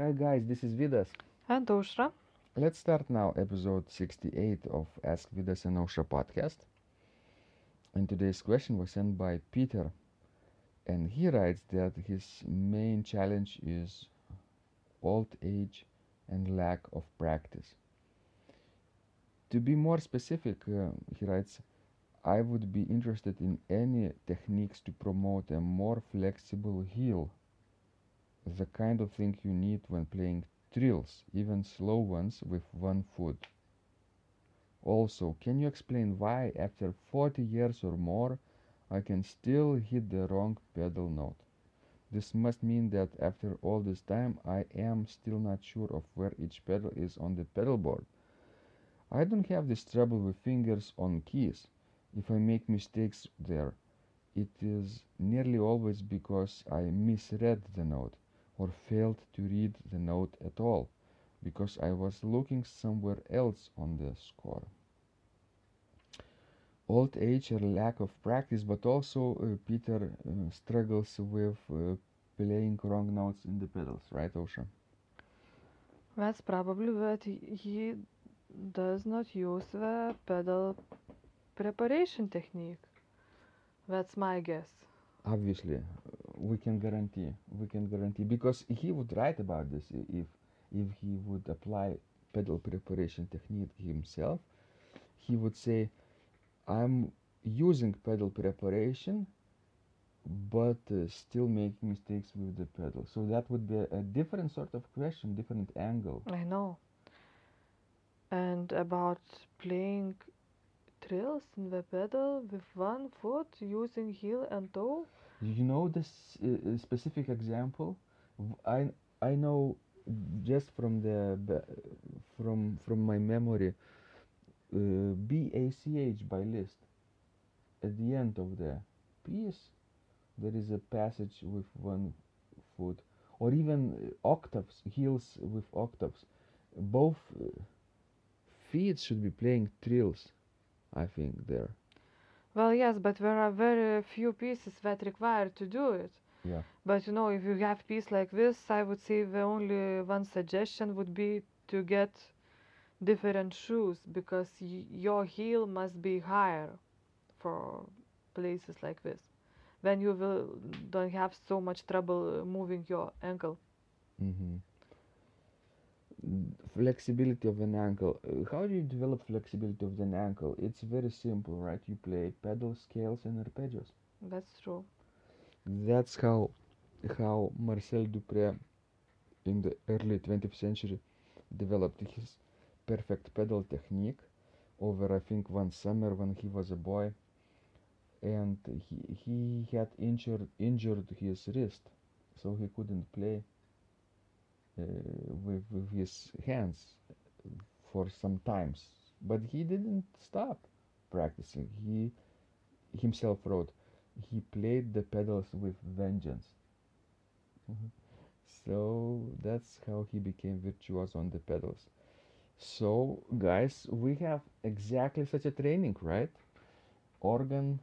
Hi guys, this is Vidas. And Aušra. Let's start now episode 68 of Ask Vidas and Ausra podcast. And today's question was sent by Peter. And he writes that his main challenge is old age and lack of practice. To be more specific, uh, he writes, I would be interested in any techniques to promote a more flexible heel, the kind of thing you need when playing trills, even slow ones with one foot. Also, can you explain why after 40 years or more I can still hit the wrong pedal note? This must mean that after all this time I am still not sure of where each pedal is on the pedal board. I don't have this trouble with fingers on keys. If I make mistakes there, it is nearly always because I misread the note or failed to read the note at all because I was looking somewhere else on the score. Old age or lack of practice, but also uh, Peter uh, struggles with uh, playing wrong notes in the pedals, right, Ausra? That's probably that he does not use the pedal preparation technique. That's my guess. Obviously, we can guarantee. We can guarantee because he would write about this if if he would apply pedal preparation technique himself. He would say, "I'm using pedal preparation, but uh, still making mistakes with the pedal." So that would be a, a different sort of question, different angle. I know. And about playing trills in the pedal with one foot using heel and toe. You know this uh, specific example? I I know just from the from from my memory. Uh, B A C H by Liszt. At the end of the piece, there is a passage with one foot, or even uh, octaves, heels with octaves. Both uh, feet should be playing trills. I think there. Well, yes, but there are very few pieces that require to do it. Yeah. But you know, if you have piece like this, I would say the only one suggestion would be to get different shoes because y- your heel must be higher for places like this. Then you will don't have so much trouble moving your ankle. Mm-hmm. Flexibility of an ankle. How do you develop flexibility of an ankle? It's very simple, right? You play pedal scales, and arpeggios. That's true. That's how how Marcel Dupré in the early 20th century developed his perfect pedal technique over I think one summer when he was a boy and he he had injured injured his wrist so he couldn't play with, with his hands for some times. But he didn't stop practicing. He himself wrote he played the pedals with vengeance. Mhm. so that's how he became virtuoso on the pedals. So guys we have exactly such a training right? Organ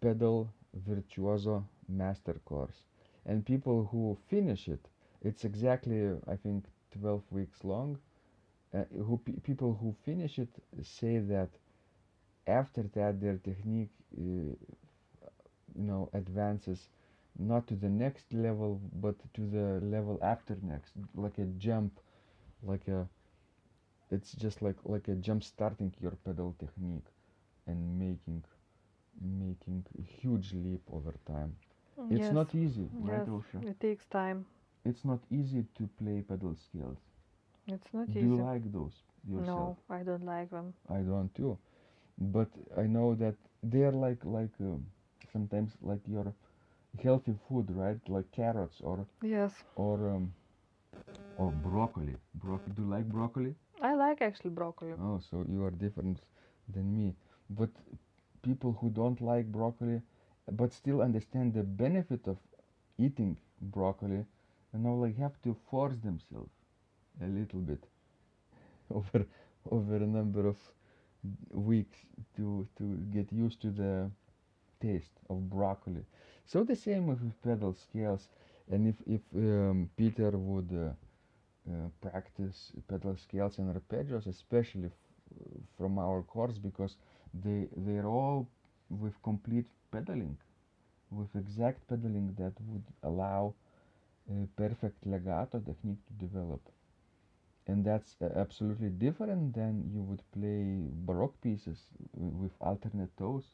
pedal virtuoso master course. And people who finish it it's exactly i think 12 weeks long uh, who pe- people who finish it say that after that their technique uh, you know advances not to the next level but to the level after next like a jump like a it's just like like a jump starting your pedal technique and making making a huge leap over time it's yes. not easy right Yes. Ausra? It takes time. It's not easy to play pedal scales It's not do easy. Do you like those yourself no, I don't like them. I don't too, but I know that they are like like um, sometimes like your healthy food, right? Like carrots or Yes, or um, or broccoli. Broccoli. Do you like broccoli? I like actually broccoli. Oh, so you are different than me. But people who don't like broccoli, but still understand the benefit of eating broccoli, you know, like have to force themselves a little bit over over a number of weeks to to get used to the taste of broccoli. So the same with pedal scales, and if if um, Peter would uh, uh, practice pedal scales and arpeggios, especially from our course, because they they're all with complete pedaling, with exact pedaling that would allow perfect legato technique to develop. And that's uh, absolutely different than you would play baroque pieces with alternate toes.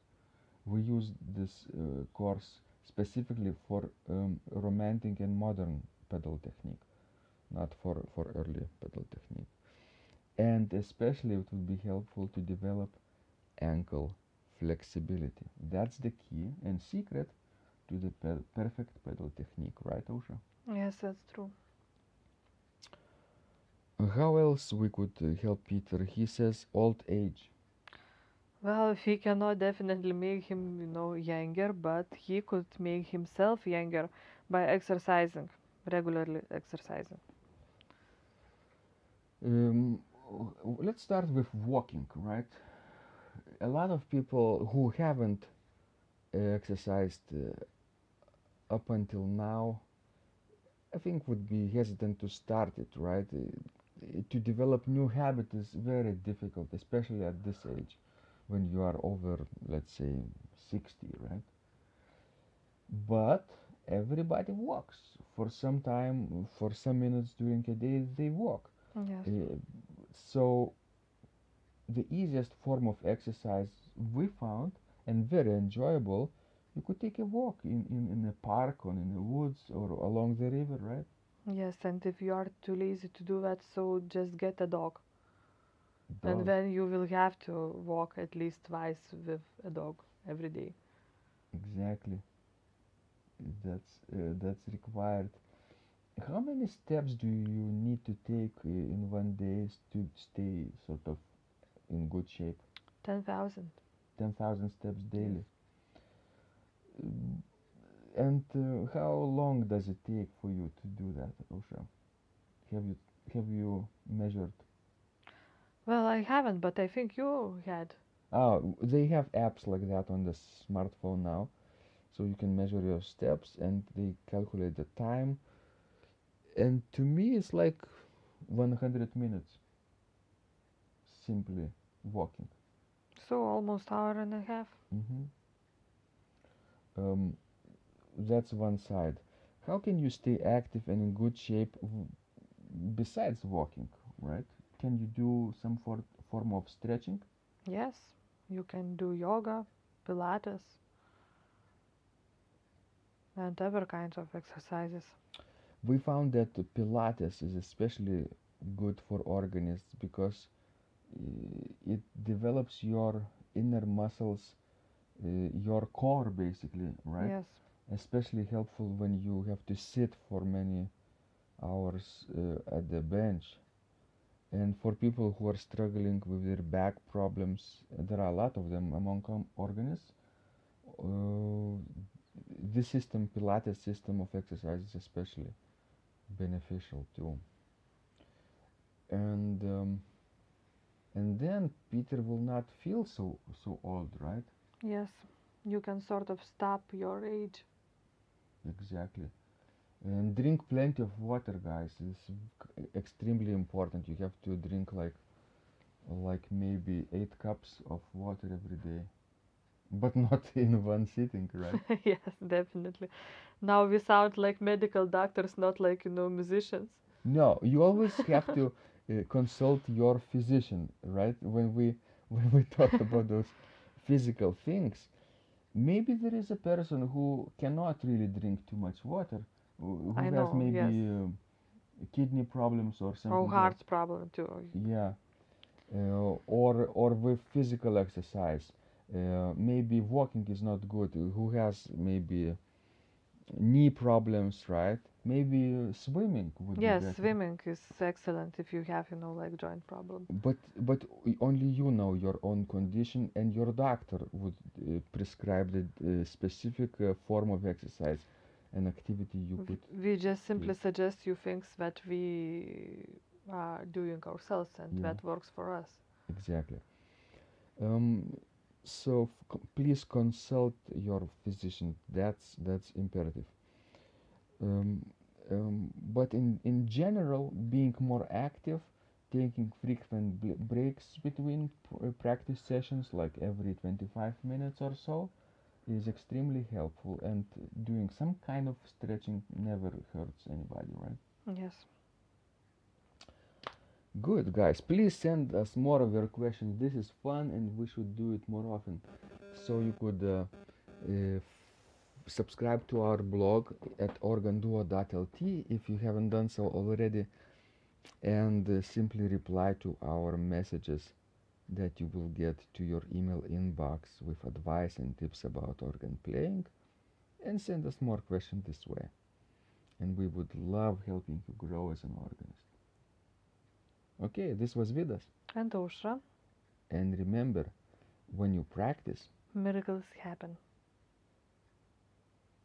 We use this uh, course specifically for um, romantic and modern pedal technique, not for, for early pedal technique. And especially it would be helpful to develop ankle flexibility. That's the key and secret to the pe- perfect pedal technique, right, Ausra? Yes, that's true. How else we could uh, help Peter? He says old age. Well, if he cannot definitely make him, you know, younger, but he could make himself younger by exercising, regularly exercising. Um, let's start with walking, right? A lot of people who haven't uh, exercised uh, up until now, I think would be hesitant to start it, right? Uh, to develop new habit is very difficult, especially at this age, when you are over, let's say, 60, right? But everybody walks for some time, for some minutes during a day, they walk. Yes. Uh, so the easiest form of exercise we found and very enjoyable you could take a walk in, in, in a park or in the woods or along the river right Yes, and if you are too lazy to do that, so just get a dog. And then you will have to walk at least twice with a dog every day. exactly that's uh, that's required how many steps do you need to take uh, in one day to stay sort of in good shape 10,000. 10,000 steps daily. And uh, how long does it take for you to do that, Ausra? Have you have you measured? Well, I haven't, but I think you had. Oh, they have apps like that on the smartphone now, so you can measure your steps and they calculate the time. And to me, it's like 100 minutes. Simply walking. So almost hour and a half. hmm Um, that's one side. How can you stay active and in good shape w- besides walking, right? Can you do some for- form of stretching? Yes, you can do yoga, Pilates, and other kinds of exercises. We found that Pilates is especially good for organists because uh, it develops your inner muscles, uh, your core basically, right? Yes, especially helpful when you have to sit for many hours uh, at the bench and for people who are struggling with their back problems there are a lot of them among organists uh, this system pilates system of exercise is especially beneficial too and um, and then peter will not feel so so old right yes, you can sort of stop your age. Exactly. And drink plenty of water, guys. It's c- extremely important. You have to drink like like maybe eight cups of water every day, but not in one sitting, right? yes, definitely. Now we sound like medical doctors, not like, you know, musicians. No, you always have to uh, consult your physician, right? When we when we talk about those physical things, maybe there is a person who cannot really drink too much water, who I has know, maybe yes. um, kidney problems or something. Or else. heart problem too. Yeah, uh, or or with physical exercise. Uh, maybe walking is not good. Who has maybe knee problems, right? Maybe uh, swimming would be Yes, better. swimming is excellent if you have, you know, like joint problem. But but only you know your own condition, and your doctor would uh, prescribe the uh, specific uh, form of exercise and activity you could. We just simply suggest you things that we are doing ourselves and Yeah. that works for us. Exactly. Um, so f- please consult your physician. That's that's imperative. Um, um, but in in general being more active taking frequent bl- breaks between pr- uh, practice sessions like every 25 minutes or so is extremely helpful. And doing some kind of stretching never hurts anybody right? Yes. good guys. Please send us more of your questions. This is fun and we should do it more often. So you could uh, uh, subscribe to our blog at organduo.lt if you haven't done so already and uh, simply reply to our messages that you will get to your email inbox with advice and tips about organ playing and send us more questions this way. And we would love helping you grow as an organist. Okay this was vidas. And Aušra, and remember when you practice miracles happen.